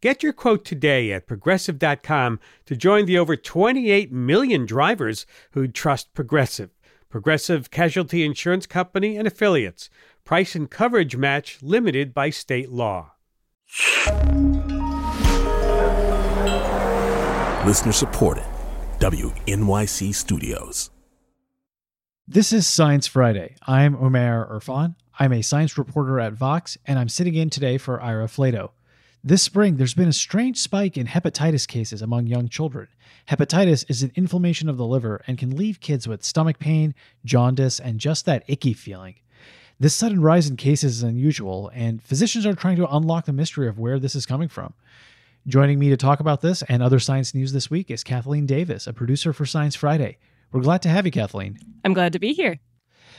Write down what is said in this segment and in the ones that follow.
Get your quote today at progressive.com to join the over 28 million drivers who trust Progressive. Progressive Casualty Insurance Company and affiliates. Price and coverage match limited by state law. Listener supported. WNYC Studios. This is Science Friday. I'm Umair Irfan. I'm a science reporter at Vox, and I'm sitting in today for Ira Flatow. This spring, there's been a strange spike in hepatitis cases among young children. Hepatitis is an inflammation of the liver and can leave kids with stomach pain, jaundice, and just that icky feeling. This sudden rise in cases is unusual, and physicians are trying to unlock the mystery of where this is coming from. Joining me to talk about this and other science news this week is Kathleen Davis, a producer for Science Friday. We're glad to have you, Kathleen. I'm glad to be here.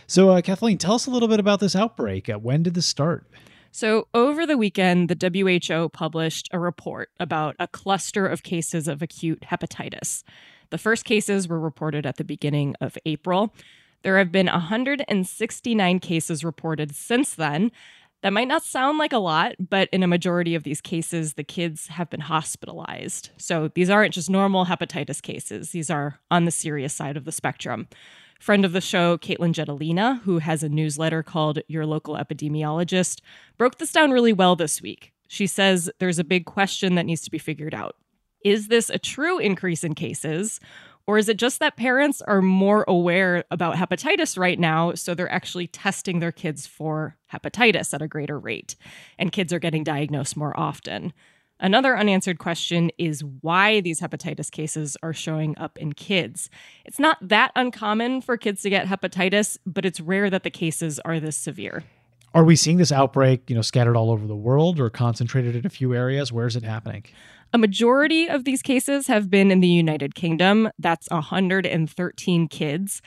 So, uh, Kathleen, tell us a little bit about this outbreak. Uh, when did this start? So, over the weekend, the WHO published a report about a cluster of cases of acute hepatitis. The first cases were reported at the beginning of April. There have been 169 cases reported since then. That might not sound like a lot, but in a majority of these cases, the kids have been hospitalized. So these aren't just normal hepatitis cases, these are on the serious side of the spectrum friend of the show, Katelyn Jetelina, who has a newsletter called Your Local Epidemiologist, broke this down really well this week. She says there's a big question that needs to be figured out. Is this a true increase in cases? Or is it just that parents are more aware about hepatitis right now, so they're actually testing their kids for hepatitis at a greater rate, and kids are getting diagnosed more often? Another unanswered question is why these hepatitis cases are showing up in kids. It's not that uncommon for kids to get hepatitis, but it's rare that the cases are this severe. Are we seeing this outbreak, you know, scattered all over the world or concentrated in a few areas? Where is it happening? A majority of these cases have been in the United Kingdom. That's 113 kids.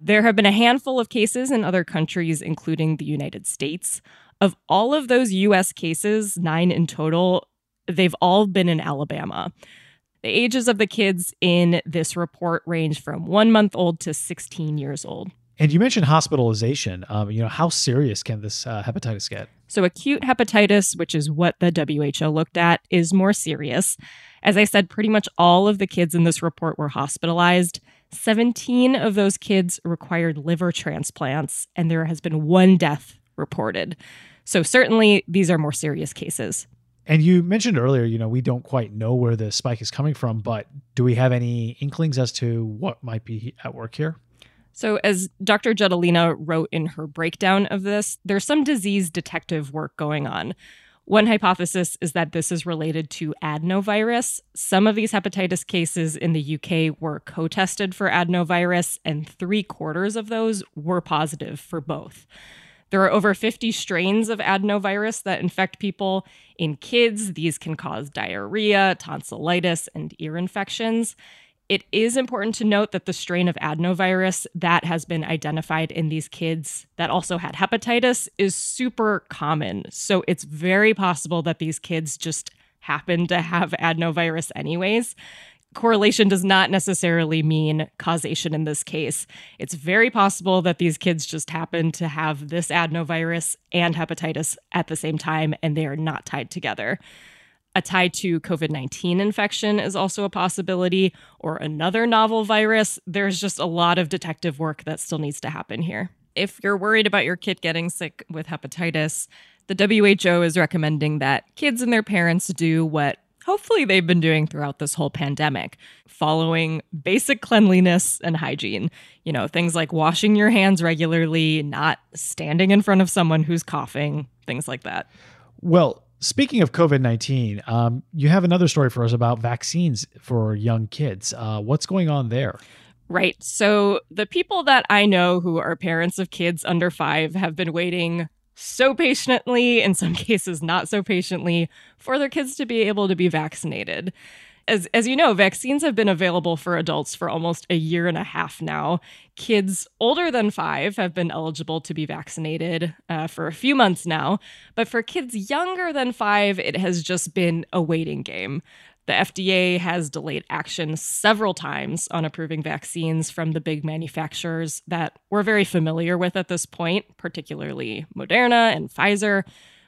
There have been a handful of cases in other countries, including the United States. Of all of those US cases, nine in total, they've all been in Alabama. The ages of the kids in this report range from one month old to 16 years old. And you mentioned hospitalization. Um, you know, how serious can this uh, hepatitis get? So, acute hepatitis, which is what the WHO looked at, is more serious. As I said, pretty much all of the kids in this report were hospitalized. 17 of those kids required liver transplants, and there has been one death reported. So, certainly, these are more serious cases. And you mentioned earlier, you know, we don't quite know where the spike is coming from, but do we have any inklings as to what might be at work here? So, as Dr. Jetelina wrote in her breakdown of this, there's some disease detective work going on. One hypothesis is that this is related to adenovirus. Some of these hepatitis cases in the UK were co tested for adenovirus, and three quarters of those were positive for both. There are over 50 strains of adenovirus that infect people. In kids, these can cause diarrhea, tonsillitis, and ear infections. It is important to note that the strain of adenovirus that has been identified in these kids that also had hepatitis is super common. So it's very possible that these kids just happen to have adenovirus anyways correlation does not necessarily mean causation in this case. It's very possible that these kids just happen to have this adenovirus and hepatitis at the same time, and they are not tied together. A tie to COVID 19 infection is also a possibility, or another novel virus. There's just a lot of detective work that still needs to happen here. If you're worried about your kid getting sick with hepatitis, the WHO is recommending that kids and their parents do what hopefully they've been doing throughout this whole pandemic, following basic cleanliness and hygiene. You know, things like washing your hands regularly, not standing in front of someone who's coughing, things like that. Well, speaking of COVID 19, um, you have another story for us about vaccines for young kids. Uh, what's going on there? Right. So, the people that I know who are parents of kids under five have been waiting so patiently, in some cases not so patiently, for their kids to be able to be vaccinated. As, as you know, vaccines have been available for adults for almost a year and a half now. Kids older than five have been eligible to be vaccinated uh, for a few months now. But for kids younger than five, it has just been a waiting game. The FDA has delayed action several times on approving vaccines from the big manufacturers that we're very familiar with at this point, particularly Moderna and Pfizer.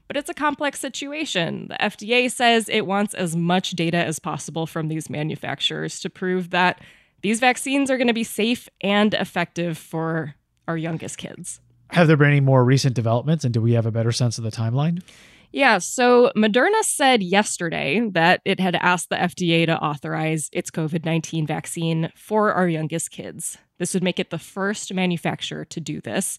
But it's a complex situation. The FDA says it wants as much data as possible from these manufacturers to prove that these vaccines are going to be safe and effective for our youngest kids. Have there been any more recent developments, and do we have a better sense of the timeline? Yeah, so Moderna said yesterday that it had asked the FDA to authorize its COVID 19 vaccine for our youngest kids. This would make it the first manufacturer to do this.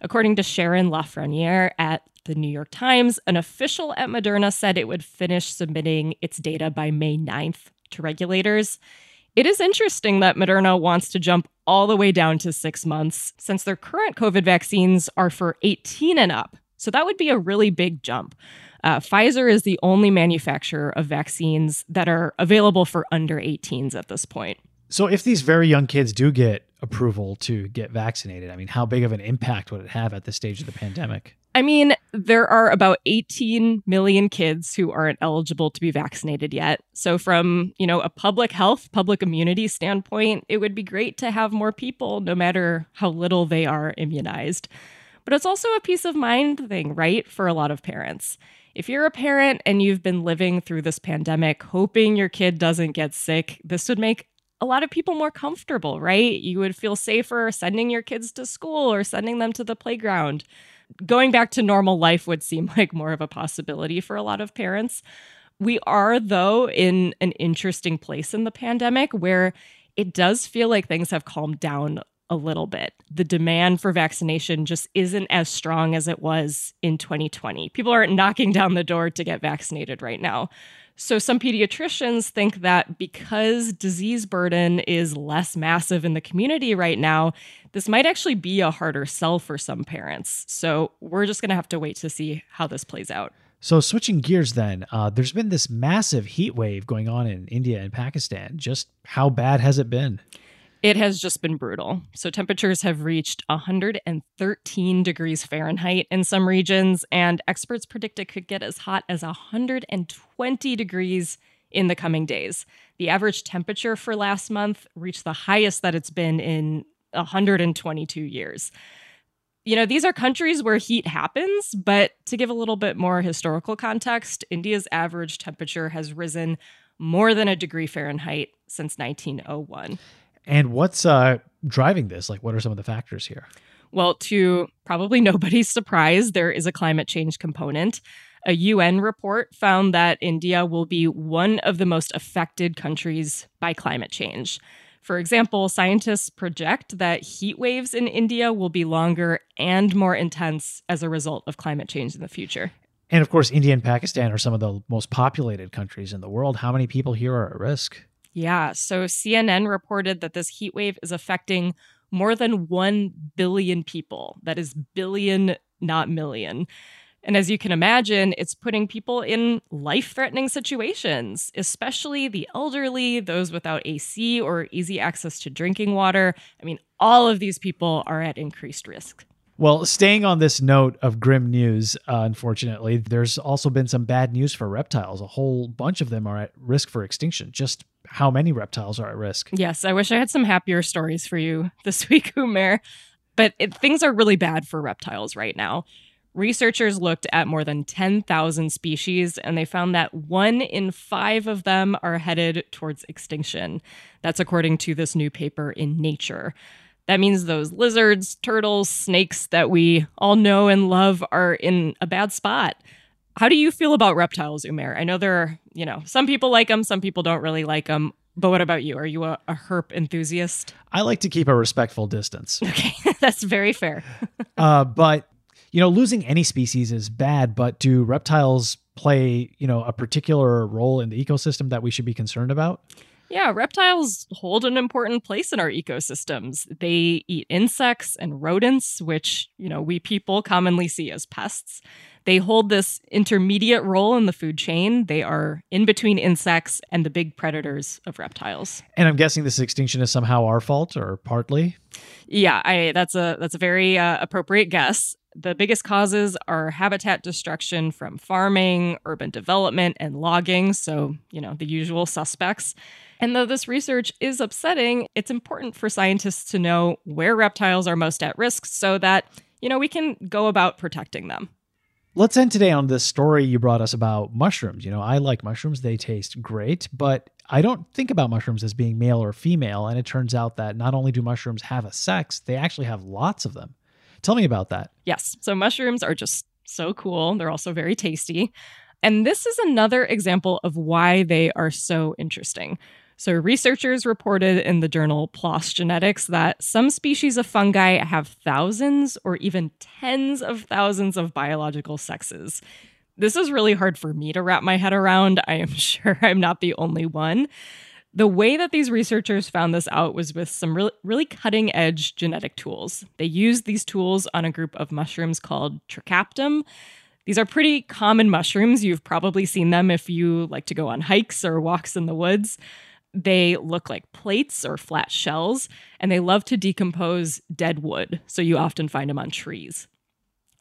According to Sharon LaFraniere at the New York Times, an official at Moderna said it would finish submitting its data by May 9th to regulators. It is interesting that Moderna wants to jump all the way down to six months, since their current COVID vaccines are for 18 and up. So that would be a really big jump. Uh, Pfizer is the only manufacturer of vaccines that are available for under 18s at this point. So, if these very young kids do get approval to get vaccinated, I mean, how big of an impact would it have at this stage of the pandemic? I mean, there are about 18 million kids who aren't eligible to be vaccinated yet. So from, you know, a public health, public immunity standpoint, it would be great to have more people no matter how little they are immunized. But it's also a peace of mind thing, right? For a lot of parents. If you're a parent and you've been living through this pandemic, hoping your kid doesn't get sick, this would make a lot of people more comfortable, right? You would feel safer sending your kids to school or sending them to the playground. Going back to normal life would seem like more of a possibility for a lot of parents. We are, though, in an interesting place in the pandemic where it does feel like things have calmed down a little bit. The demand for vaccination just isn't as strong as it was in 2020. People aren't knocking down the door to get vaccinated right now. So, some pediatricians think that because disease burden is less massive in the community right now, this might actually be a harder sell for some parents. So, we're just going to have to wait to see how this plays out. So, switching gears then, uh, there's been this massive heat wave going on in India and Pakistan. Just how bad has it been? It has just been brutal. So temperatures have reached 113 degrees Fahrenheit in some regions, and experts predict it could get as hot as 120 degrees in the coming days. The average temperature for last month reached the highest that it's been in 122 years. You know, these are countries where heat happens, but to give a little bit more historical context, India's average temperature has risen more than a degree Fahrenheit since 1901. And what's uh, driving this? Like, what are some of the factors here? Well, to probably nobody's surprise, there is a climate change component. A UN report found that India will be one of the most affected countries by climate change. For example, scientists project that heat waves in India will be longer and more intense as a result of climate change in the future. And of course, India and Pakistan are some of the most populated countries in the world. How many people here are at risk? Yeah. So CNN reported that this heat wave is affecting more than 1 billion people. That is billion, not million. And as you can imagine, it's putting people in life threatening situations, especially the elderly, those without AC or easy access to drinking water. I mean, all of these people are at increased risk. Well, staying on this note of grim news, uh, unfortunately, there's also been some bad news for reptiles. A whole bunch of them are at risk for extinction. Just how many reptiles are at risk? Yes, I wish I had some happier stories for you this week, Umair. But it, things are really bad for reptiles right now. Researchers looked at more than 10,000 species and they found that one in five of them are headed towards extinction. That's according to this new paper in Nature. That means those lizards, turtles, snakes that we all know and love are in a bad spot. How do you feel about reptiles, Umair? I know there are, you know, some people like them, some people don't really like them. But what about you? Are you a, a herp enthusiast? I like to keep a respectful distance. Okay, that's very fair. uh, but you know, losing any species is bad. But do reptiles play, you know, a particular role in the ecosystem that we should be concerned about? Yeah, reptiles hold an important place in our ecosystems. They eat insects and rodents, which, you know, we people commonly see as pests. They hold this intermediate role in the food chain. They are in between insects and the big predators of reptiles. And I'm guessing this extinction is somehow our fault or partly. Yeah, I, that's a that's a very uh, appropriate guess. The biggest causes are habitat destruction from farming, urban development, and logging. So, you know, the usual suspects. And though this research is upsetting, it's important for scientists to know where reptiles are most at risk so that, you know, we can go about protecting them. Let's end today on this story you brought us about mushrooms. You know, I like mushrooms, they taste great, but I don't think about mushrooms as being male or female. And it turns out that not only do mushrooms have a sex, they actually have lots of them. Tell me about that. Yes. So mushrooms are just so cool. They're also very tasty. And this is another example of why they are so interesting. So, researchers reported in the journal PLOS Genetics that some species of fungi have thousands or even tens of thousands of biological sexes. This is really hard for me to wrap my head around. I am sure I'm not the only one. The way that these researchers found this out was with some really, really cutting edge genetic tools. They used these tools on a group of mushrooms called Trichaptum. These are pretty common mushrooms. You've probably seen them if you like to go on hikes or walks in the woods. They look like plates or flat shells, and they love to decompose dead wood, so you often find them on trees.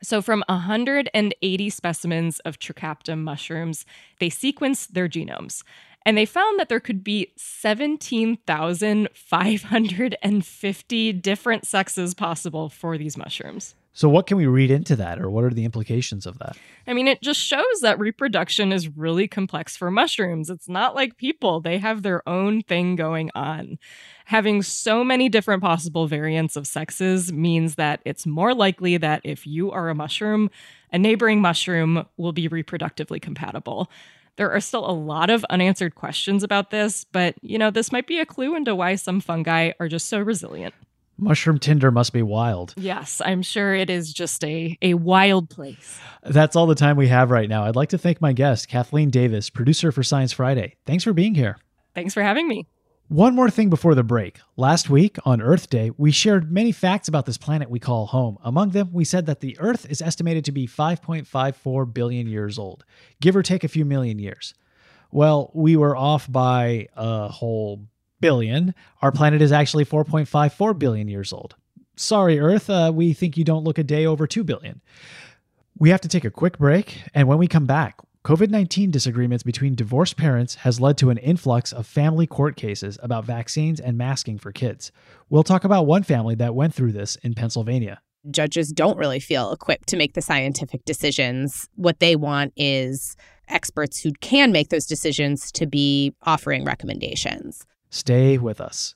So, from 180 specimens of Trichaptum mushrooms, they sequenced their genomes. And they found that there could be 17,550 different sexes possible for these mushrooms. So, what can we read into that, or what are the implications of that? I mean, it just shows that reproduction is really complex for mushrooms. It's not like people, they have their own thing going on. Having so many different possible variants of sexes means that it's more likely that if you are a mushroom, a neighboring mushroom will be reproductively compatible. There are still a lot of unanswered questions about this, but you know, this might be a clue into why some fungi are just so resilient. Mushroom Tinder must be wild. Yes, I'm sure it is just a, a wild place. That's all the time we have right now. I'd like to thank my guest, Kathleen Davis, producer for Science Friday. Thanks for being here. Thanks for having me. One more thing before the break. Last week on Earth Day, we shared many facts about this planet we call home. Among them, we said that the Earth is estimated to be 5.54 billion years old, give or take a few million years. Well, we were off by a whole billion. Our planet is actually 4.54 billion years old. Sorry, Earth, uh, we think you don't look a day over 2 billion. We have to take a quick break, and when we come back, COVID 19 disagreements between divorced parents has led to an influx of family court cases about vaccines and masking for kids. We'll talk about one family that went through this in Pennsylvania. Judges don't really feel equipped to make the scientific decisions. What they want is experts who can make those decisions to be offering recommendations. Stay with us.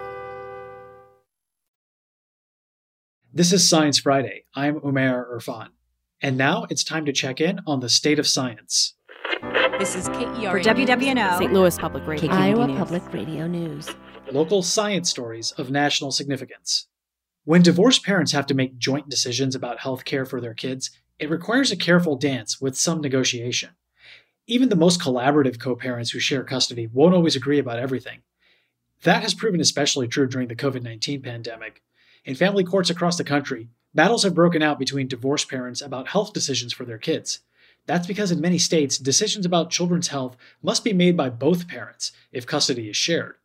This is Science Friday. I'm Umair Irfan. And now it's time to check in on the state of science. This is KERA For WWNO, St. Louis Public Radio. Iowa News. Public Radio News. Local science stories of national significance. When divorced parents have to make joint decisions about health care for their kids, it requires a careful dance with some negotiation. Even the most collaborative co parents who share custody won't always agree about everything. That has proven especially true during the COVID 19 pandemic. In family courts across the country, battles have broken out between divorced parents about health decisions for their kids. That's because in many states, decisions about children's health must be made by both parents if custody is shared.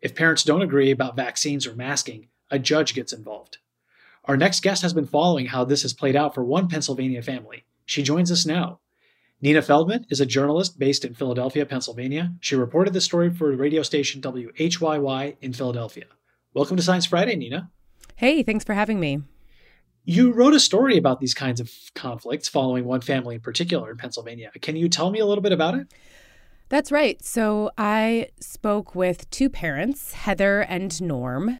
If parents don't agree about vaccines or masking, a judge gets involved. Our next guest has been following how this has played out for one Pennsylvania family. She joins us now. Nina Feldman is a journalist based in Philadelphia, Pennsylvania. She reported the story for radio station WHYY in Philadelphia. Welcome to Science Friday, Nina. Hey, thanks for having me. You wrote a story about these kinds of conflicts following one family in particular in Pennsylvania. Can you tell me a little bit about it? That's right. So I spoke with two parents, Heather and Norm.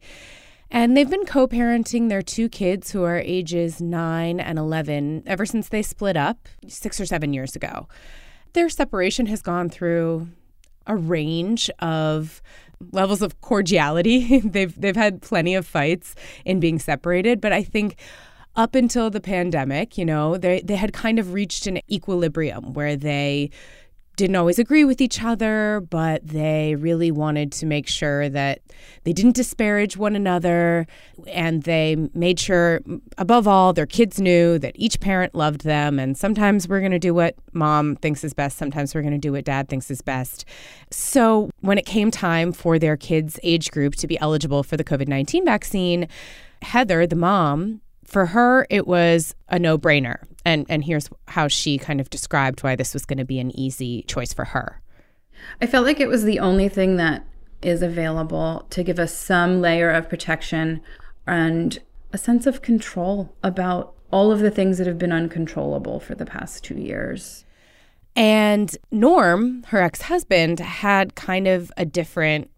And they've been co parenting their two kids who are ages 9 and 11 ever since they split up six or seven years ago. Their separation has gone through a range of levels of cordiality. they've, they've had plenty of fights in being separated, but I think up until the pandemic, you know, they, they had kind of reached an equilibrium where they didn't always agree with each other, but they really wanted to make sure that they didn't disparage one another. And they made sure, above all, their kids knew that each parent loved them. And sometimes we're going to do what mom thinks is best, sometimes we're going to do what dad thinks is best. So when it came time for their kids' age group to be eligible for the COVID 19 vaccine, Heather, the mom, for her, it was a no brainer. And, and here's how she kind of described why this was going to be an easy choice for her. I felt like it was the only thing that is available to give us some layer of protection and a sense of control about all of the things that have been uncontrollable for the past two years. And Norm, her ex husband, had kind of a different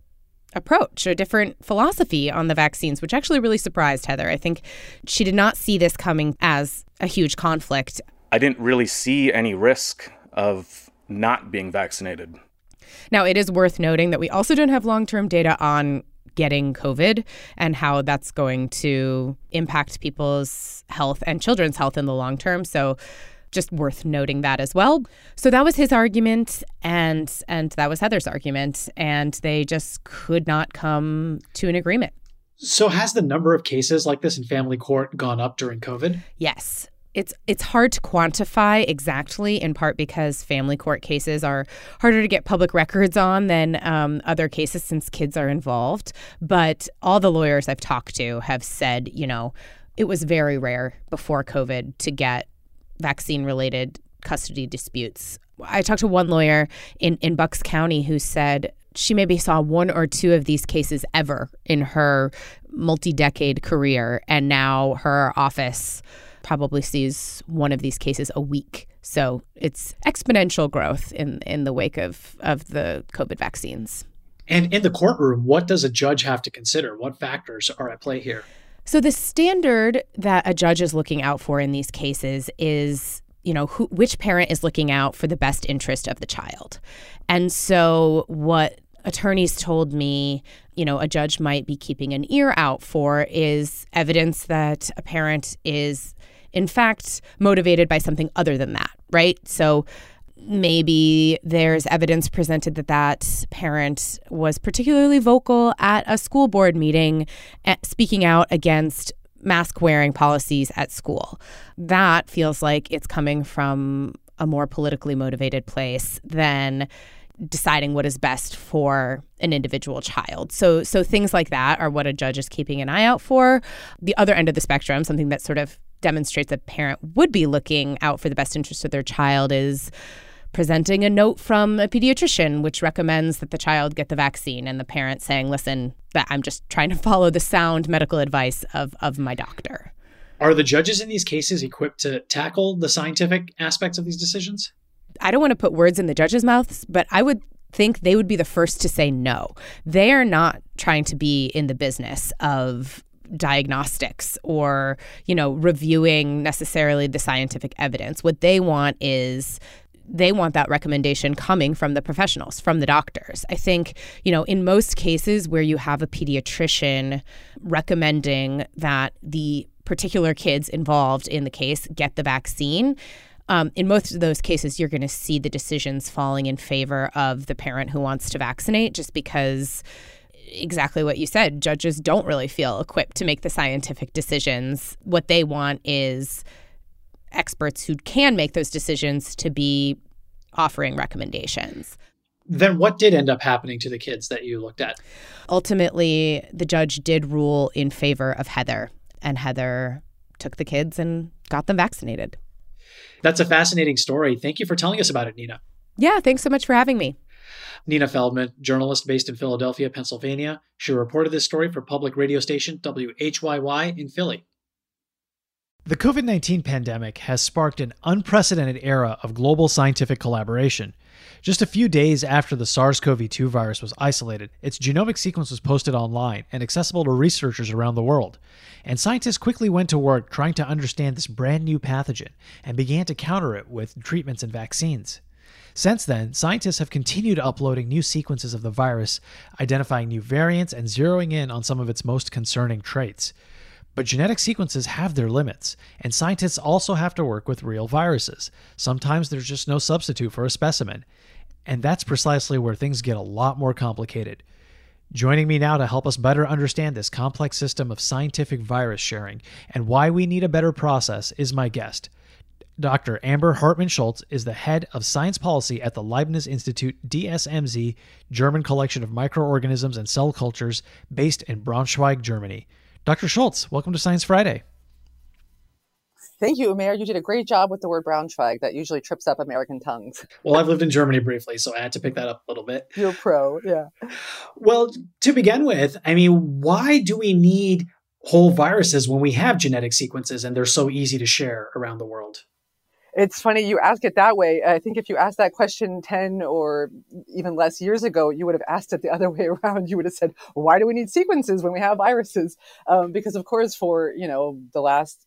approach, a different philosophy on the vaccines, which actually really surprised Heather. I think she did not see this coming as a huge conflict. I didn't really see any risk of not being vaccinated. Now, it is worth noting that we also don't have long term data on getting COVID and how that's going to impact people's health and children's health in the long term. So, just worth noting that as well. So that was his argument and and that was Heather's argument and they just could not come to an agreement. So has the number of cases like this in family court gone up during COVID? Yes. It's it's hard to quantify exactly, in part because family court cases are harder to get public records on than um, other cases since kids are involved. But all the lawyers I've talked to have said, you know, it was very rare before COVID to get vaccine related custody disputes. I talked to one lawyer in, in Bucks County who said she maybe saw one or two of these cases ever in her multi decade career. And now her office probably sees one of these cases a week. So it's exponential growth in, in the wake of, of the COVID vaccines. And in the courtroom, what does a judge have to consider? What factors are at play here? So the standard that a judge is looking out for in these cases is you know who, which parent is looking out for the best interest of the child. And so what attorneys told me you know a judge might be keeping an ear out for is evidence that a parent is in fact motivated by something other than that right? So maybe there's evidence presented that that parent was particularly vocal at a school board meeting eh, speaking out against mask wearing policies at school. That feels like it's coming from a more politically motivated place than deciding what is best for an individual child. So so things like that are what a judge is keeping an eye out for. The other end of the spectrum, something that sort of demonstrates a parent would be looking out for the best interest of their child is presenting a note from a pediatrician which recommends that the child get the vaccine. And the parent saying listen that i'm just trying to follow the sound medical advice of, of my doctor. Are the judges in these cases equipped to tackle the scientific aspects of these decisions? I don't want to put words in the judges mouths but i would think they would be the first to say no. They are not trying to be in the business of diagnostics or you know reviewing necessarily the scientific evidence. What they want is they want that recommendation coming from the professionals, from the doctors. I think, you know, in most cases where you have a pediatrician recommending that the particular kids involved in the case get the vaccine, um, in most of those cases, you're going to see the decisions falling in favor of the parent who wants to vaccinate just because exactly what you said judges don't really feel equipped to make the scientific decisions. What they want is experts who can make those decisions to be offering recommendations. Then what did end up happening to the kids that you looked at? Ultimately, the judge did rule in favor of Heather, and Heather took the kids and got them vaccinated. That's a fascinating story. Thank you for telling us about it, Nina. Yeah, thanks so much for having me. Nina Feldman, journalist based in Philadelphia, Pennsylvania. She reported this story for public radio station WHYY in Philly. The COVID 19 pandemic has sparked an unprecedented era of global scientific collaboration. Just a few days after the SARS CoV 2 virus was isolated, its genomic sequence was posted online and accessible to researchers around the world. And scientists quickly went to work trying to understand this brand new pathogen and began to counter it with treatments and vaccines. Since then, scientists have continued uploading new sequences of the virus, identifying new variants, and zeroing in on some of its most concerning traits. But genetic sequences have their limits, and scientists also have to work with real viruses. Sometimes there's just no substitute for a specimen. And that's precisely where things get a lot more complicated. Joining me now to help us better understand this complex system of scientific virus sharing and why we need a better process is my guest. Dr. Amber Hartman Scholz is the head of science policy at the Leibniz Institute DSMZ, German collection of microorganisms and cell cultures based in Braunschweig, Germany. Dr. Scholz, welcome to Science Friday. Thank you, Umair. You did a great job with the word Braunschweig. That usually trips up American tongues. Well, I've lived in Germany briefly, so I had to pick that up a little bit. You're pro, yeah. Well, to begin with, I mean, why do we need whole viruses when we have genetic sequences and they're so easy to share around the world? It's funny you ask it that way. I think if you asked that question 10 or even less years ago, you would have asked it the other way around. You would have said, why do we need sequences when we have viruses? Um, because of course, for, you know, the last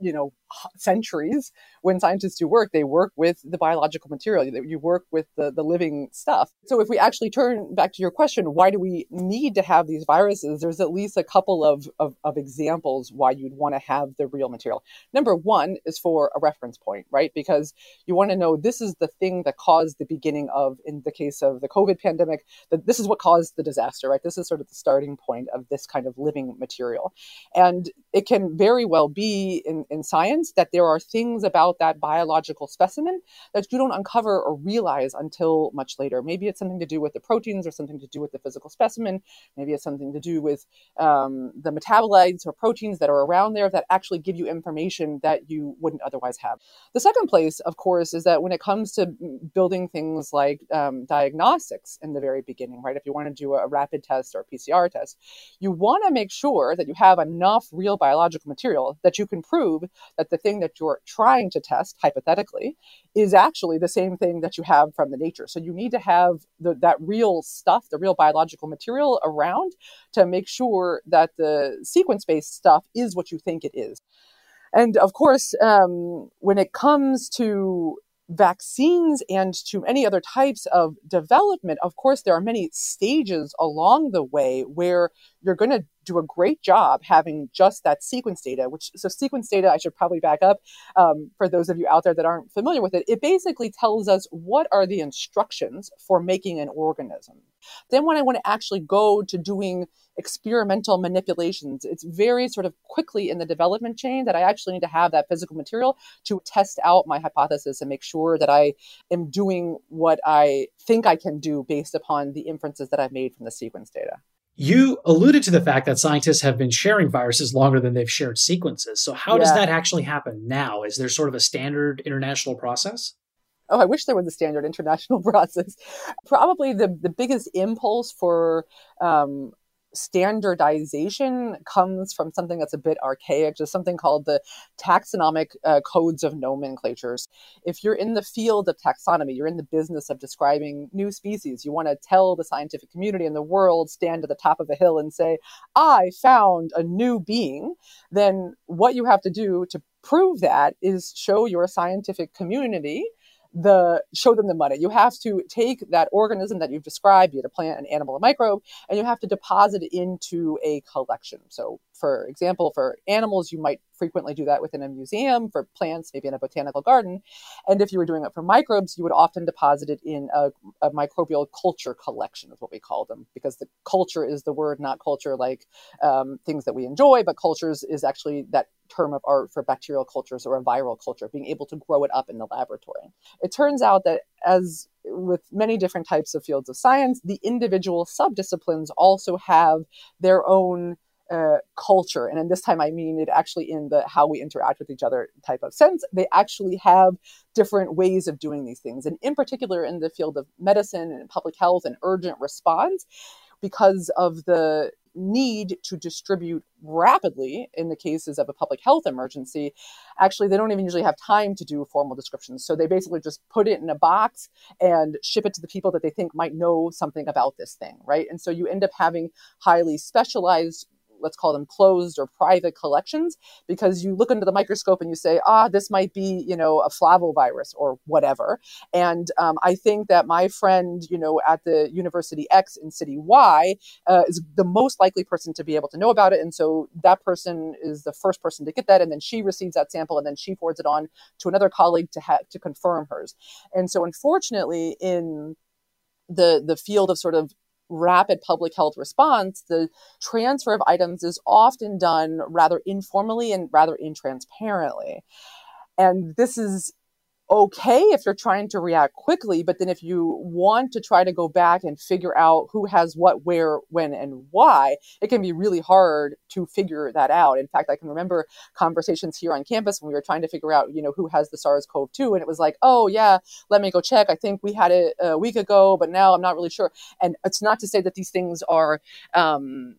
you know centuries when scientists do work they work with the biological material you work with the, the living stuff. So if we actually turn back to your question why do we need to have these viruses? There's at least a couple of, of, of examples why you'd want to have the real material. Number one is for a reference point right? Because you want to know this is the thing that caused the beginning of in the case of the covid pandemic that this is what caused the disaster right? This is sort of the starting point of this kind of living material. And it can very well be in, in science that there are things about that biological specimen that you don't uncover or realize until much later. Maybe it's something to do with the proteins or something to do with the physical specimen. Maybe it's something to do with um, the metabolites or proteins that are around there that actually give you information that you wouldn't otherwise have. The second place, of course, is that when it comes to building things like um, diagnostics in the very beginning, right? If you want to do a rapid test or a PCR test, you want to make sure that you have enough real biological material that you can prove that the thing that you're trying to test, hypothetically, is actually the same thing that you have from the nature. So you need to have the, that real stuff, the real biological material around to make sure that the sequence based stuff is what you think it is. And of course, um, when it comes to vaccines and to any other types of development, of course, there are many stages along the way where you're going to do a great job having just that sequence data, which so sequence data, I should probably back up um, for those of you out there that aren't familiar with it. It basically tells us what are the instructions for making an organism. Then when I want to actually go to doing experimental manipulations, it's very sort of quickly in the development chain that I actually need to have that physical material to test out my hypothesis and make sure that I am doing what I think I can do based upon the inferences that I've made from the sequence data. You alluded to the fact that scientists have been sharing viruses longer than they've shared sequences. So, how yeah. does that actually happen now? Is there sort of a standard international process? Oh, I wish there was a standard international process. Probably the, the biggest impulse for um, standardization comes from something that's a bit archaic, just something called the taxonomic uh, codes of nomenclatures. If you're in the field of taxonomy, you're in the business of describing new species, you want to tell the scientific community and the world, stand at the top of a hill and say, I found a new being, then what you have to do to prove that is show your scientific community the show them the money. You have to take that organism that you've described, be it a plant, an animal, a microbe, and you have to deposit it into a collection. So, for example, for animals, you might frequently do that within a museum. For plants, maybe in a botanical garden. And if you were doing it for microbes, you would often deposit it in a, a microbial culture collection, is what we call them, because the culture is the word, not culture like um, things that we enjoy, but cultures is actually that term of art for bacterial cultures or a viral culture, being able to grow it up in the laboratory. It turns out that as with many different types of fields of science, the individual subdisciplines also have their own uh, culture. And in this time, I mean it actually in the how we interact with each other type of sense. They actually have different ways of doing these things. And in particular, in the field of medicine and public health and urgent response, because of the need to distribute rapidly in the cases of a public health emergency, actually, they don't even usually have time to do formal descriptions. So they basically just put it in a box and ship it to the people that they think might know something about this thing, right? And so you end up having highly specialized let's call them closed or private collections because you look under the microscope and you say ah this might be you know a flavivirus or whatever. And um, i think that my friend you know at the university x in city y uh, is the most likely person to be able to know about it. And so that person is the first person to get that and then she receives that sample and then she forwards it on to another colleague to have to confirm hers. And so unfortunately in the the field of sort of rapid public health response, the transfer of items is often done rather informally and rather intransparently. And this is okay if you're trying to react quickly, but then if you want to try to go back and figure out who has what, where, when, and why, it can be really hard to figure that out. In fact, I can remember conversations here on campus when we were trying to figure out, you know, who has the SARS-CoV-2, and it was like, oh yeah, let me go check. I think we had it a week ago, but now I'm not really sure. And it's not to say that these things are. Um,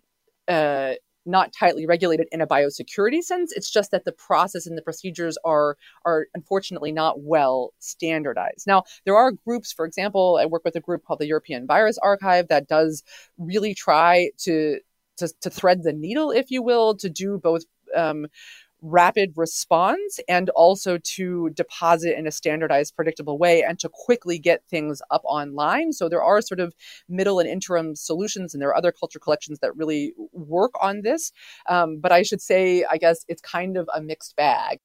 uh, not tightly regulated in a biosecurity sense. It's just that the process and the procedures are are unfortunately not well standardized. Now, there are groups, for example, I work with a group called the European Virus Archive that does really try to to, to thread the needle, if you will, to do both um, rapid response and also to deposit in a standardized, predictable way and to quickly get things up online. So there are sort of middle and interim solutions, and there are other culture collections that really work on this. Um, but I should say, I guess it's kind of a mixed bag.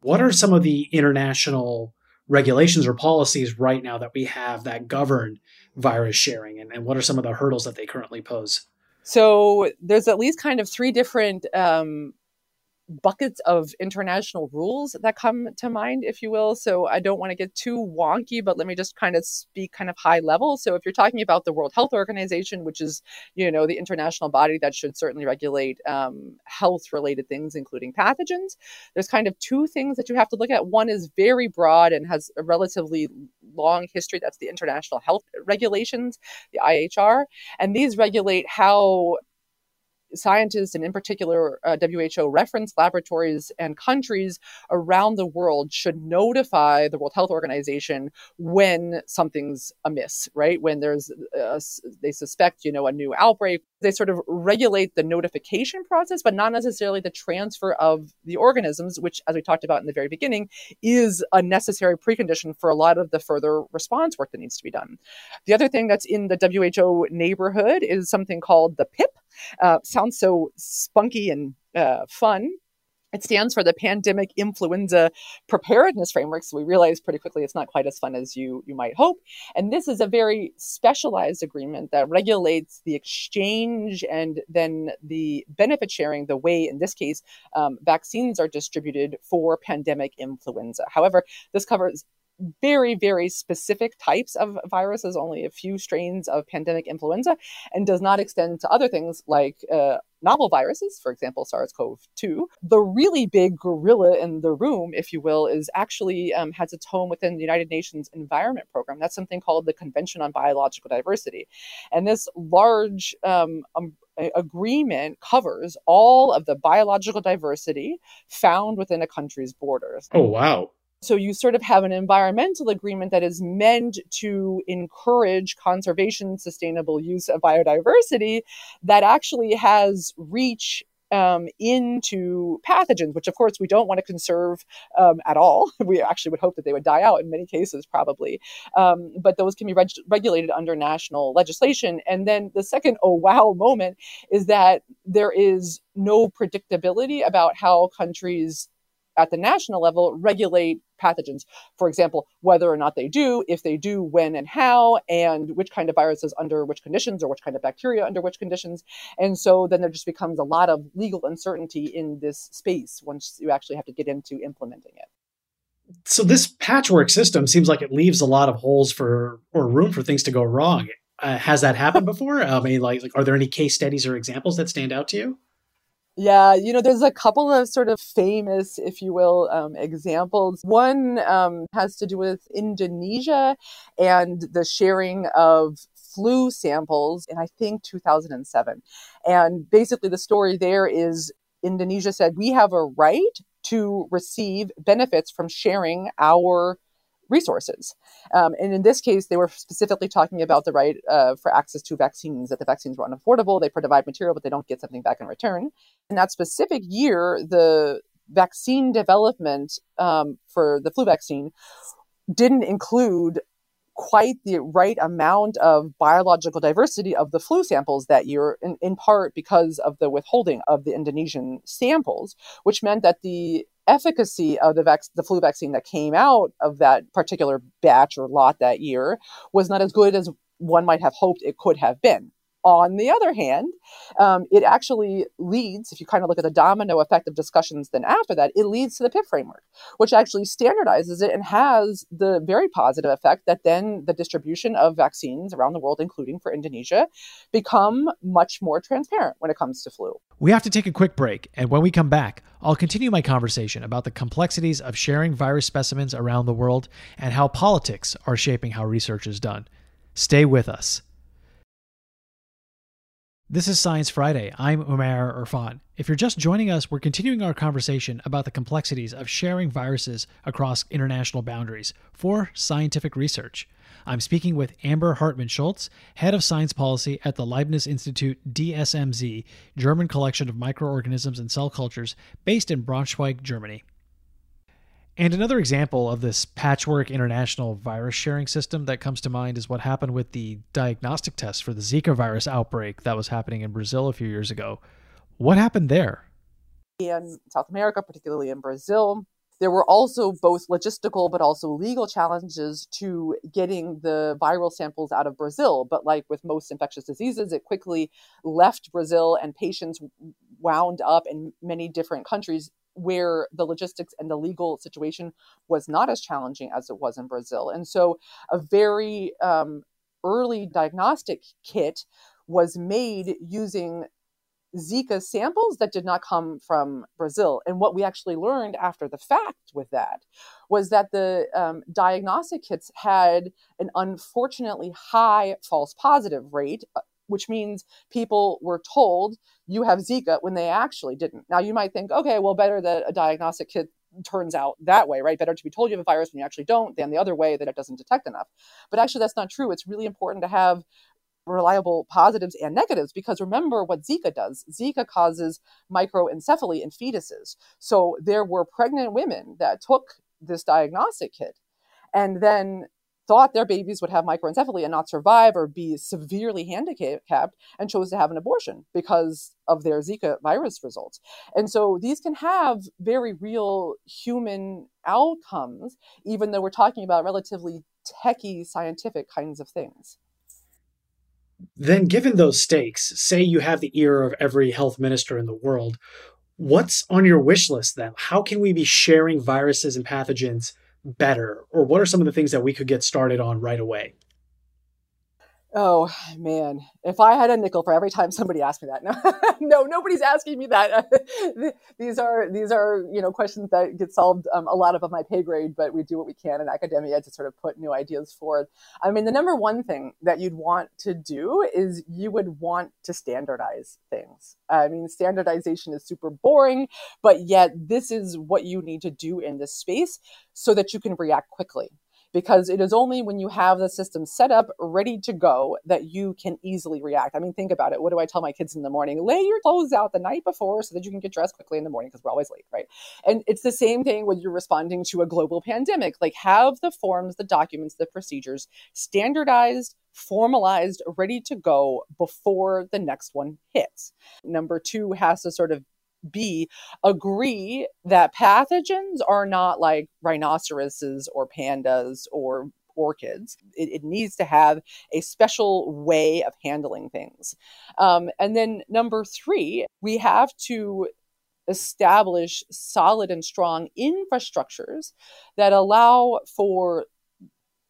What are some of the international regulations or policies right now that we have that govern virus sharing, and, and what are some of the hurdles that they currently pose? So there's at least kind of three different um, buckets of international rules that come to mind, if you will. So I don't want to get too wonky, but let me just kind of speak kind of high level. So if you're talking about the World Health Organization, which is, you know, the international body that should certainly regulate um, health related things, including pathogens, there's kind of two things that you have to look at. One is very broad and has a relatively long history. That's the International Health Regulations, the IHR. And these regulate how scientists and in particular uh, WHO reference laboratories and countries around the world should notify the World Health Organization when something's amiss, right? When there's uh, they suspect, you know, a new outbreak, they sort of regulate the notification process but not necessarily the transfer of the organisms, which as we talked about in the very beginning is a necessary precondition for a lot of the further response work that needs to be done. The other thing that's in the WHO neighborhood is something called the PIP, uh, sounds so spunky and uh, fun. It stands for the Pandemic Influenza Preparedness Framework. So we realized pretty quickly it's not quite as fun as you, you might hope. And this is a very specialized agreement that regulates the exchange and then the benefit sharing, the way, in this case, um, vaccines are distributed for pandemic influenza. However, this covers very, very specific types of viruses, only a few strains of pandemic influenza, and does not extend to other things like uh, novel viruses, for example, SARS CoV 2. The really big gorilla in the room, if you will, is actually um, has its home within the United Nations Environment Program. That's something called the Convention on Biological Diversity. And this large um, um, agreement covers all of the biological diversity found within a country's borders. Oh, wow. So you sort of have an environmental agreement that is meant to encourage conservation, sustainable use of biodiversity that actually has reach um, into pathogens, which of course we don't want to conserve um, at all. We actually would hope that they would die out in many cases, probably. Um, but those can be reg- regulated under national legislation. And then the second oh wow moment is that there is no predictability about how countries at the national level regulate pathogens. For example, whether or not they do, if they do, when and how, and which kind of viruses under which conditions or which kind of bacteria under which conditions. And so then there just becomes a lot of legal uncertainty in this space once you actually have to get into implementing it. So this patchwork system seems like it leaves a lot of holes for or room for things to go wrong. Uh, has that happened before? I mean, like, like, are there any case studies or examples that stand out to you? Yeah, you know, there's a couple of sort of famous, if you will, um, examples. One um, has to do with Indonesia and the sharing of flu samples in, I think, 2007. And basically, the story there is Indonesia said, We have a right to receive benefits from sharing our resources. Um, and in this case, they were specifically talking about the right uh, for access to vaccines, that the vaccines were unaffordable. They provide material, but they don't get something back in return. In that specific year, the vaccine development um, for the flu vaccine didn't include quite the right amount of biological diversity of the flu samples that year, in, in part because of the withholding of the Indonesian samples, which meant that the efficacy of the, vac- the flu vaccine that came out of that particular batch or lot that year was not as good as one might have hoped it could have been. On the other hand, um, it actually leads, if you kind of look at the domino effect of discussions then after that, it leads to the PIP framework, which actually standardizes it and has the very positive effect that then the distribution of vaccines around the world, including for Indonesia, become much more transparent when it comes to flu. We have to take a quick break, and when we come back, I'll continue my conversation about the complexities of sharing virus specimens around the world and how politics are shaping how research is done. Stay with us. This is Science Friday. I'm Umair Irfan. If you're just joining us, we're continuing our conversation about the complexities of sharing viruses across international boundaries for scientific research. I'm speaking with Amber Hartman Scholz, head of science policy at the Leibniz Institute DSMZ, German collection of microorganisms and cell cultures based in Braunschweig, Germany. And another example of this patchwork international virus sharing system that comes to mind is what happened with the diagnostic test for the Zika virus outbreak that was happening in Brazil a few years ago. What happened there? In South America, particularly in Brazil, there were also both logistical but also legal challenges to getting the viral samples out of Brazil. But like with most infectious diseases, it quickly left Brazil and patients wound up in many different countries where the logistics and the legal situation was not as challenging as it was in Brazil. And so a very um, early diagnostic kit was made using Zika samples that did not come from Brazil. And what we actually learned after the fact with that was that the um, diagnostic kits had an unfortunately high false positive rate, uh, which means people were told you have Zika when they actually didn't. Now you might think, okay, well, better that a diagnostic kit turns out that way, right? Better to be told you have a virus when you actually don't than the other way that it doesn't detect enough. But actually, that's not true. It's really important to have reliable positives and negatives because remember what Zika does. Zika causes microencephaly in fetuses. So there were pregnant women that took this diagnostic kit and then thought their babies would have microencephaly and not survive or be severely handicapped and chose to have an abortion because of their Zika virus results. And so these can have very real human outcomes, even though we're talking about relatively techie scientific kinds of things. Then, given those stakes, say you have the ear of every health minister in the world, what's on your wish list then? How can we be sharing viruses and pathogens better? Or what are some of the things that we could get started on right away? Oh man, if I had a nickel for every time somebody asked me that, no, no, nobody's asking me that. these are these are you know questions that get solved um, a lot of my pay grade, but we do what we can in academia to sort of put new ideas forward. I mean, the number one thing that you'd want to do is you would want to standardize things. I mean, standardization is super boring, but yet this is what you need to do in this space so that you can react quickly because it is only when you have the system set up, ready to go, that you can easily react. I mean, think about it. What do I tell my kids in the morning? Lay your clothes out the night before so that you can get dressed quickly in the morning because we're always late, right? And it's the same thing when you're responding to a global pandemic. Like, have the forms, the documents, the procedures standardized, formalized, ready to go before the next one hits. Number two has to sort of B, agree that pathogens are not like rhinoceroses or pandas or orchids. It, it, needs to have a special way of handling things. Um, and then number three, we have to establish solid and strong infrastructures that allow for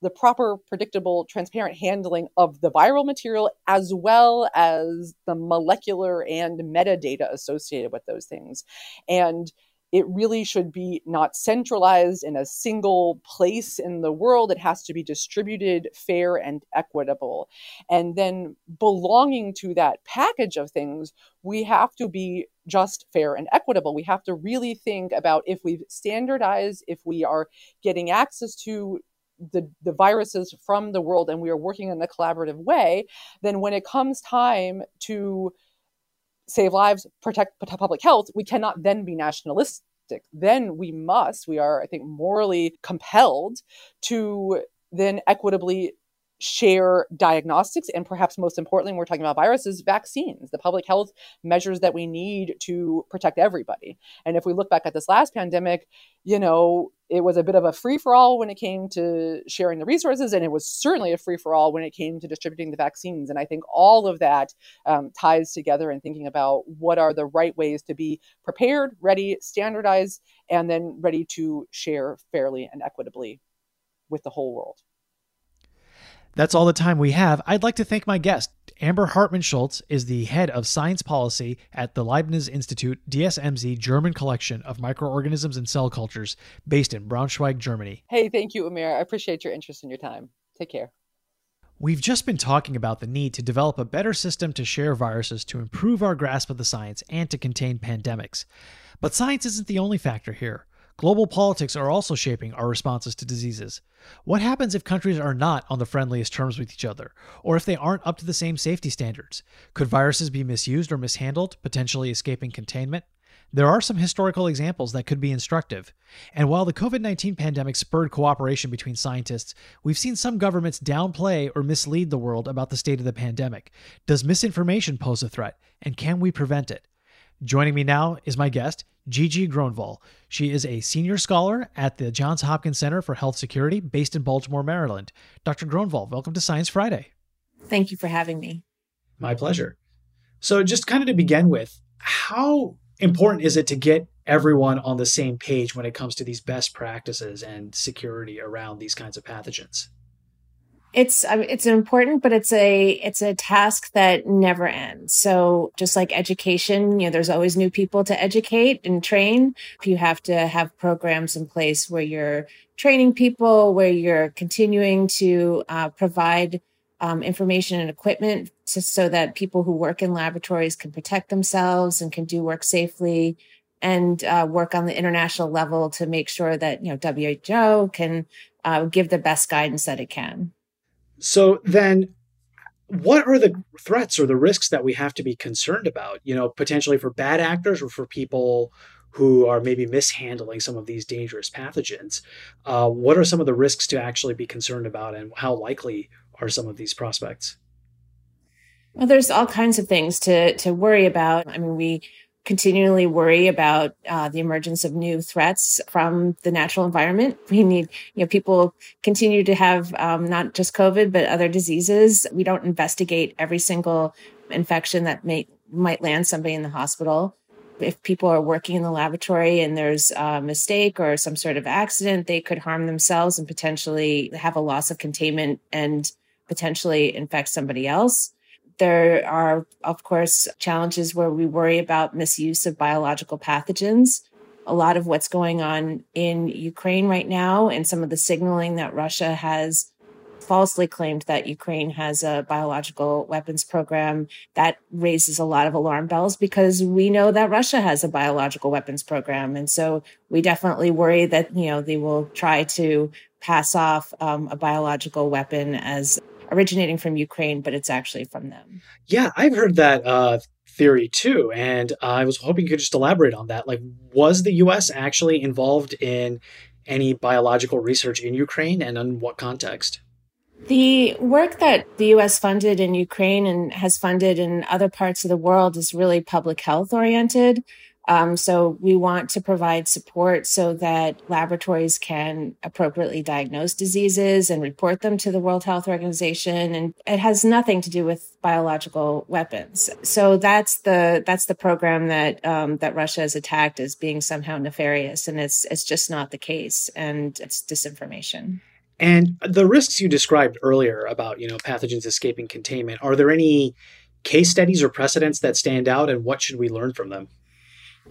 the proper, predictable, transparent handling of the viral material as well as the molecular and metadata associated with those things. And it really should be not centralized in a single place in the world. It has to be distributed, fair, and equitable. And then belonging to that package of things, we have to be just, fair, and equitable. We have to really think about if we've standardized, if we are getting access to the, the viruses from the world and we are working in a collaborative way, then when it comes time to save lives, protect public health, we cannot then be nationalistic. Then we must, we are, I think, morally compelled to then equitably share diagnostics and perhaps most importantly when we're talking about viruses vaccines the public health measures that we need to protect everybody. And if we look back at this last pandemic you know it was a bit of a free for all when it came to sharing the resources and it was certainly a free for all when it came to distributing the vaccines. And i think all of that um, ties together in thinking about what are the right ways to be prepared ready standardized and then ready to share fairly and equitably with the whole world that's all the time we have. I'd like to thank my guest. Amber Hartman Scholz is the head of science policy at the Leibniz Institute DSMZ German collection of microorganisms and cell cultures based in Braunschweig, Germany. Hey, thank you, Umair. I appreciate your interest and your time. Take care. We've just been talking about the need to develop a better system to share viruses to improve our grasp of the science and to contain pandemics. But science isn't the only factor here. Global politics are also shaping our responses to diseases. What happens if countries are not on the friendliest terms with each other, or if they aren't up to the same safety standards? Could viruses be misused or mishandled, potentially escaping containment? There are some historical examples that could be instructive. And while the COVID 19 pandemic spurred cooperation between scientists, we've seen some governments downplay or mislead the world about the state of the pandemic. Does misinformation pose a threat, and can we prevent it? Joining me now is my guest, Gigi Gronvall. She is a senior scholar at the Johns Hopkins Center for Health Security based in Baltimore, Maryland. Dr. Gronvall, welcome to Science Friday. Thank you for having me. My pleasure. So, just kind of to begin with, how important is it to get everyone on the same page when it comes to these best practices and security around these kinds of pathogens? It's it's important but it's a it's a task that never ends so just like education you know there's always new people to educate and train you have to have programs in place where you're training people where you're continuing to uh, provide um, information and equipment to, so that people who work in laboratories can protect themselves and can do work safely and uh, work on the international level to make sure that you know WHO can uh, give the best guidance that it can. So then what are the threats or the risks that we have to be concerned about, you know, potentially for bad actors or for people who are maybe mishandling some of these dangerous pathogens? Uh, what are some of the risks to actually be concerned about and how likely are some of these prospects? Well, there's all kinds of things to to worry about. I mean, we continually worry about uh, the emergence of new threats from the natural environment. We need, you know, people continue to have um, not just COVID, but other diseases. We don't investigate every single infection that may, might land somebody in the hospital. If people are working in the laboratory and there's a mistake or some sort of accident, they could harm themselves and potentially have a loss of containment and potentially infect somebody else. There are, of course, challenges where we worry about misuse of biological pathogens. A lot of what's going on in Ukraine right now and some of the signaling that Russia has falsely claimed that Ukraine has a biological weapons program that raises a lot of alarm bells because we know that Russia has a biological weapons program. And so we definitely worry that, you know, they will try to pass off um, a biological weapon as originating from Ukraine, but it's actually from them. Yeah, I've heard that uh, theory too, and uh, I was hoping you could just elaborate on that. Like, was the U.S. actually involved in any biological research in Ukraine, and in what context? The work that the US funded in Ukraine and has funded in other parts of the world is really public health oriented. Um, so we want to provide support so that laboratories can appropriately diagnose diseases and report them to the World Health Organization. And it has nothing to do with biological weapons. So that's the that's the program that um, that Russia has attacked as being somehow nefarious, and it's it's just not the case, and it's disinformation. And the risks you described earlier about you know pathogens escaping containment, are there any case studies or precedents that stand out, and what should we learn from them?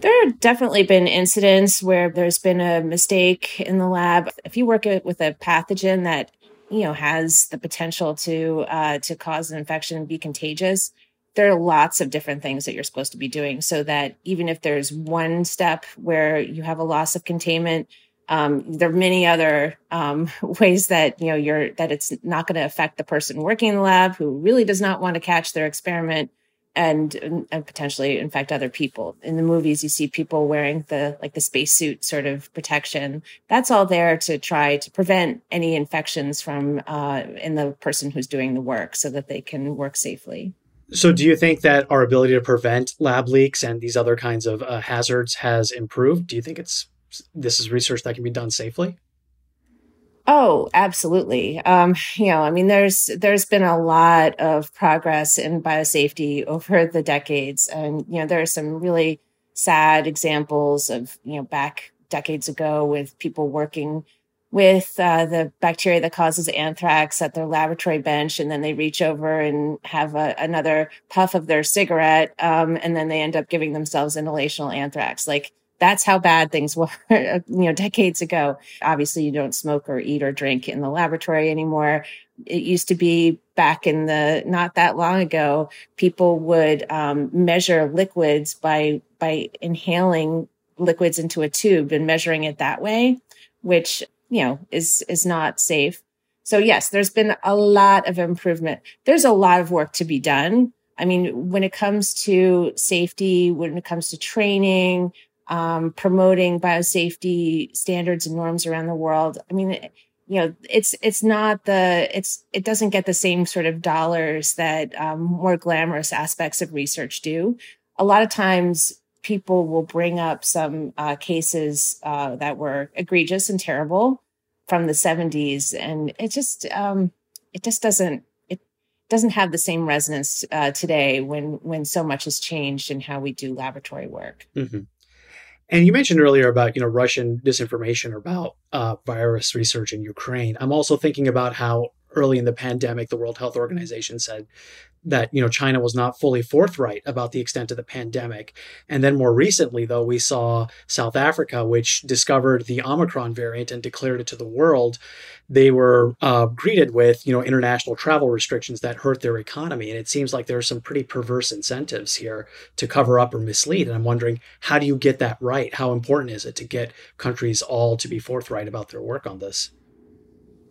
There have definitely been incidents where there's been a mistake in the lab. If you work with a pathogen that you know has the potential to uh, to cause an infection and be contagious, there are lots of different things that you're supposed to be doing so that even if there's one step where you have a loss of containment, um, there are many other um, ways that you know you're that it's not going to affect the person working in the lab who really does not want to catch their experiment and and potentially infect other people. In the movies, you see people wearing the like the spacesuit sort of protection. That's all there to try to prevent any infections from uh, in the person who's doing the work, so that they can work safely. So, do you think that our ability to prevent lab leaks and these other kinds of uh, hazards has improved? Do you think it's this is research that can be done safely? Oh, absolutely. Um, you know, I mean, there's there's been a lot of progress in biosafety over the decades, and you know, there are some really sad examples of you know back decades ago with people working with uh, the bacteria that causes anthrax at their laboratory bench, and then they reach over and have a, another puff of their cigarette, um, and then they end up giving themselves inhalational anthrax. Like that's how bad things were, you know, decades ago. Obviously, you don't smoke or eat or drink in the laboratory anymore. It used to be back in the not that long ago, people would um, measure liquids by by inhaling liquids into a tube and measuring it that way, which you know is is not safe. So yes, there's been a lot of improvement. There's a lot of work to be done. I mean, when it comes to safety, when it comes to training, um, promoting biosafety standards and norms around the world. I mean, you know, it's it's not the it's it doesn't get the same sort of dollars that um, more glamorous aspects of research do. A lot of times, people will bring up some uh, cases uh, that were egregious and terrible from the 70s, and it just um, it just doesn't it doesn't have the same resonance uh, today when when so much has changed in how we do laboratory work. Mm-hmm. And you mentioned earlier about you know Russian disinformation about uh, virus research in Ukraine. I'm also thinking about how early in the pandemic, the World Health Organization said that you know China was not fully forthright about the extent of the pandemic. And then more recently, though, we saw South Africa, which discovered the Omicron variant and declared it to the world. They were uh, greeted with you know international travel restrictions that hurt their economy, and it seems like there are some pretty perverse incentives here to cover up or mislead. And I'm wondering, how do you get that right? How important is it to get countries all to be forthright about their work on this?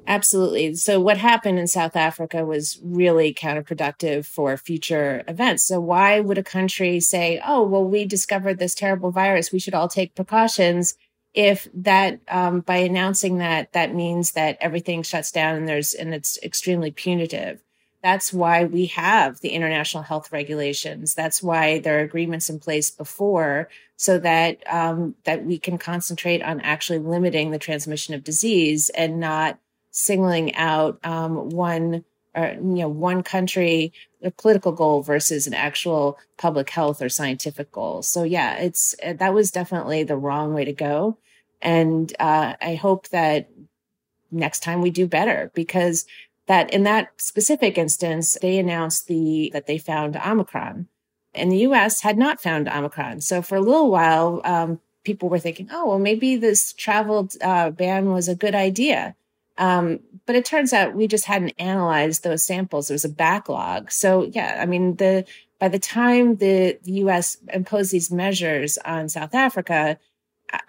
Absolutely. So, what happened in South Africa was really counterproductive for future events. So, why would a country say, oh, well, we discovered this terrible virus, we should all take precautions? If that, um, by announcing that, that means that everything shuts down and there's, and it's extremely punitive. That's why we have the international health regulations. That's why there are agreements in place before so that, um, that we can concentrate on actually limiting the transmission of disease and not singling out um, one or you know one country a political goal versus an actual public health or scientific goal. So yeah it's uh, that was definitely the wrong way to go. And uh, i hope that next time we do better because that in that specific instance they announced the that they found omicron. And the us had not found omicron. So for a little while um, people were thinking oh well maybe this travel uh, ban was a good idea um, but it turns out we just hadn't analyzed those samples. There was a backlog. So yeah, I mean the by the time the, the U.S. imposed these measures on South Africa,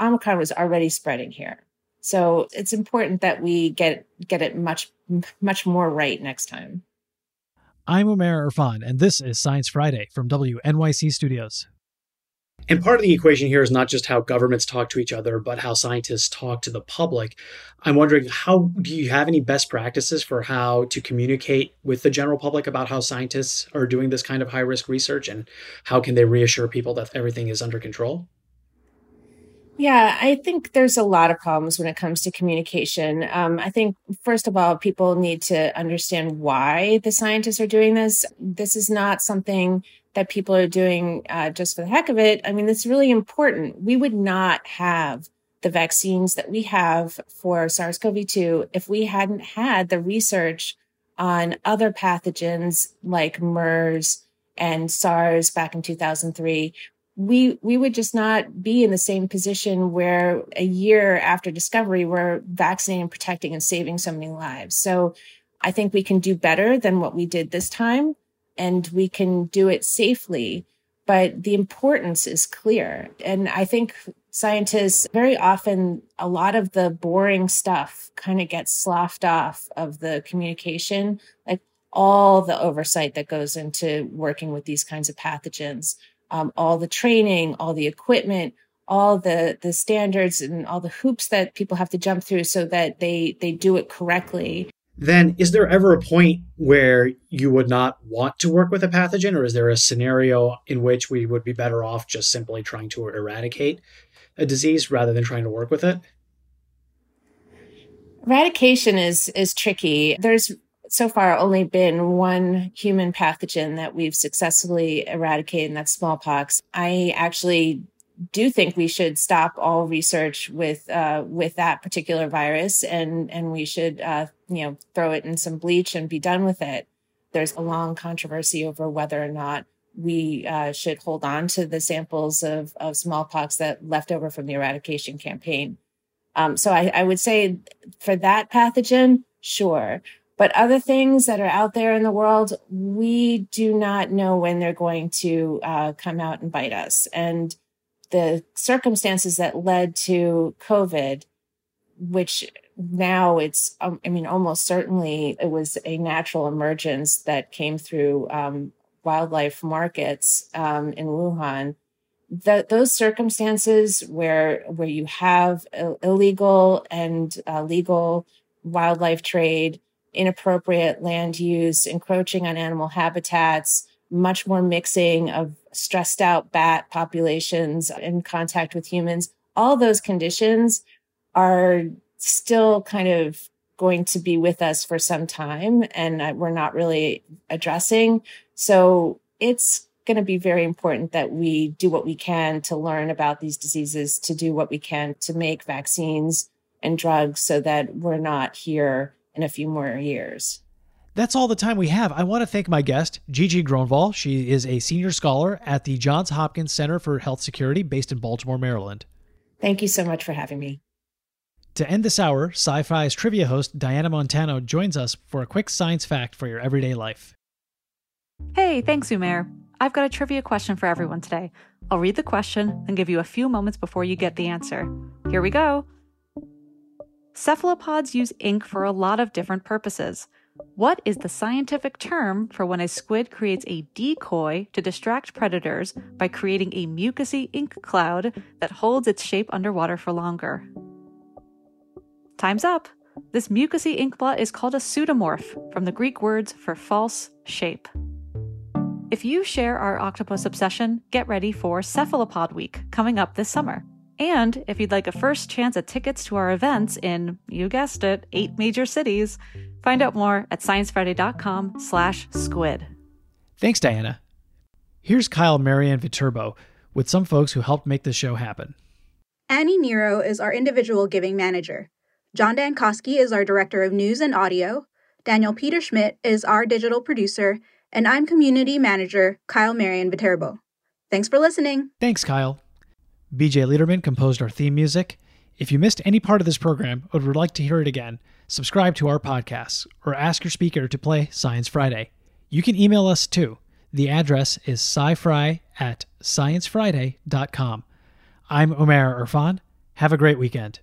Omicron was already spreading here. So it's important that we get get it much much more right next time. I'm Umair Irfan, and this is Science Friday from WNYC Studios. And part of the equation here is not just how governments talk to each other, but how scientists talk to the public. I'm wondering how do you have any best practices for how to communicate with the general public about how scientists are doing this kind of high risk research and how can they reassure people that everything is under control? Yeah, I think there's a lot of problems when it comes to communication. Um, I think, first of all, people need to understand why the scientists are doing this. This is not something that people are doing uh, just for the heck of it. I mean, it's really important. We would not have the vaccines that we have for SARS CoV 2 if we hadn't had the research on other pathogens like MERS and SARS back in 2003 we we would just not be in the same position where a year after discovery we're vaccinating, protecting, and saving so many lives. So I think we can do better than what we did this time, and we can do it safely. But the importance is clear, and I think scientists very often a lot of the boring stuff kind of gets sloughed off of the communication like all the oversight that goes into working with these kinds of pathogens um, all the training, all the equipment, all the the standards and all the hoops that people have to jump through so that they they do it correctly. Then is there ever a point where you would not want to work with a pathogen or is there a scenario in which we would be better off just simply trying to eradicate a disease rather than trying to work with it? Eradication is is tricky. There's so far only been one human pathogen that we've successfully eradicated, and that's smallpox. I actually do think we should stop all research with uh, with that particular virus, and and we should uh, you know throw it in some bleach and be done with it. There's a long controversy over whether or not we uh, should hold on to the samples of, of smallpox that left over from the eradication campaign. Um, so I, I would say for that pathogen, sure. But other things that are out there in the world, we do not know when they're going to uh, come out and bite us. And the circumstances that led to COVID, which now it's, um, I mean, almost certainly it was a natural emergence that came through um, wildlife markets um, in Wuhan. That those circumstances where where you have illegal and uh, legal wildlife trade inappropriate land use, encroaching on animal habitats, much more mixing of stressed out bat populations in contact with humans. All those conditions are still kind of going to be with us for some time and uh, we're not really addressing. So it's going to be very important that we do what we can to learn about these diseases, to do what we can to make vaccines and drugs so that we're not here in a few more years. That's all the time we have. I want to thank my guest, Gigi Gronvall. She is a senior scholar at the Johns Hopkins Center for Health Security based in Baltimore, Maryland. Thank you so much for having me. To end this hour, Sci Fi's trivia host Diana Montano joins us for a quick science fact for your everyday life. Hey, thanks, Umair. I've got a trivia question for everyone today. I'll read the question and give you a few moments before you get the answer. Here we go. Cephalopods use ink for a lot of different purposes. What is the scientific term for when a squid creates a decoy to distract predators by creating a mucousy ink cloud that holds its shape underwater for longer? Time's up! This mucousy ink blot is called a pseudomorph, from the Greek words for false shape. If you share our octopus obsession, get ready for Cephalopod Week coming up this summer. And if you'd like a first chance at tickets to our events in, you guessed it, eight major cities, find out more at sciencefriday.com slash squid. Thanks, Diana. Here's Kyle Marian Viterbo with some folks who helped make the show happen. Annie Nero is our individual giving manager. John Dankosky is our director of news and audio. Daniel Peter Schmidt is our digital producer. And I'm community manager Kyle Marian Viterbo. Thanks for listening. Thanks, Kyle. BJ Leiderman composed our theme music. If you missed any part of this program or would like to hear it again, subscribe to our podcast or ask your speaker to play Science Friday. You can email us too. The address is scifry at sciencefriday.com. I'm Umair Irfan. Have a great weekend.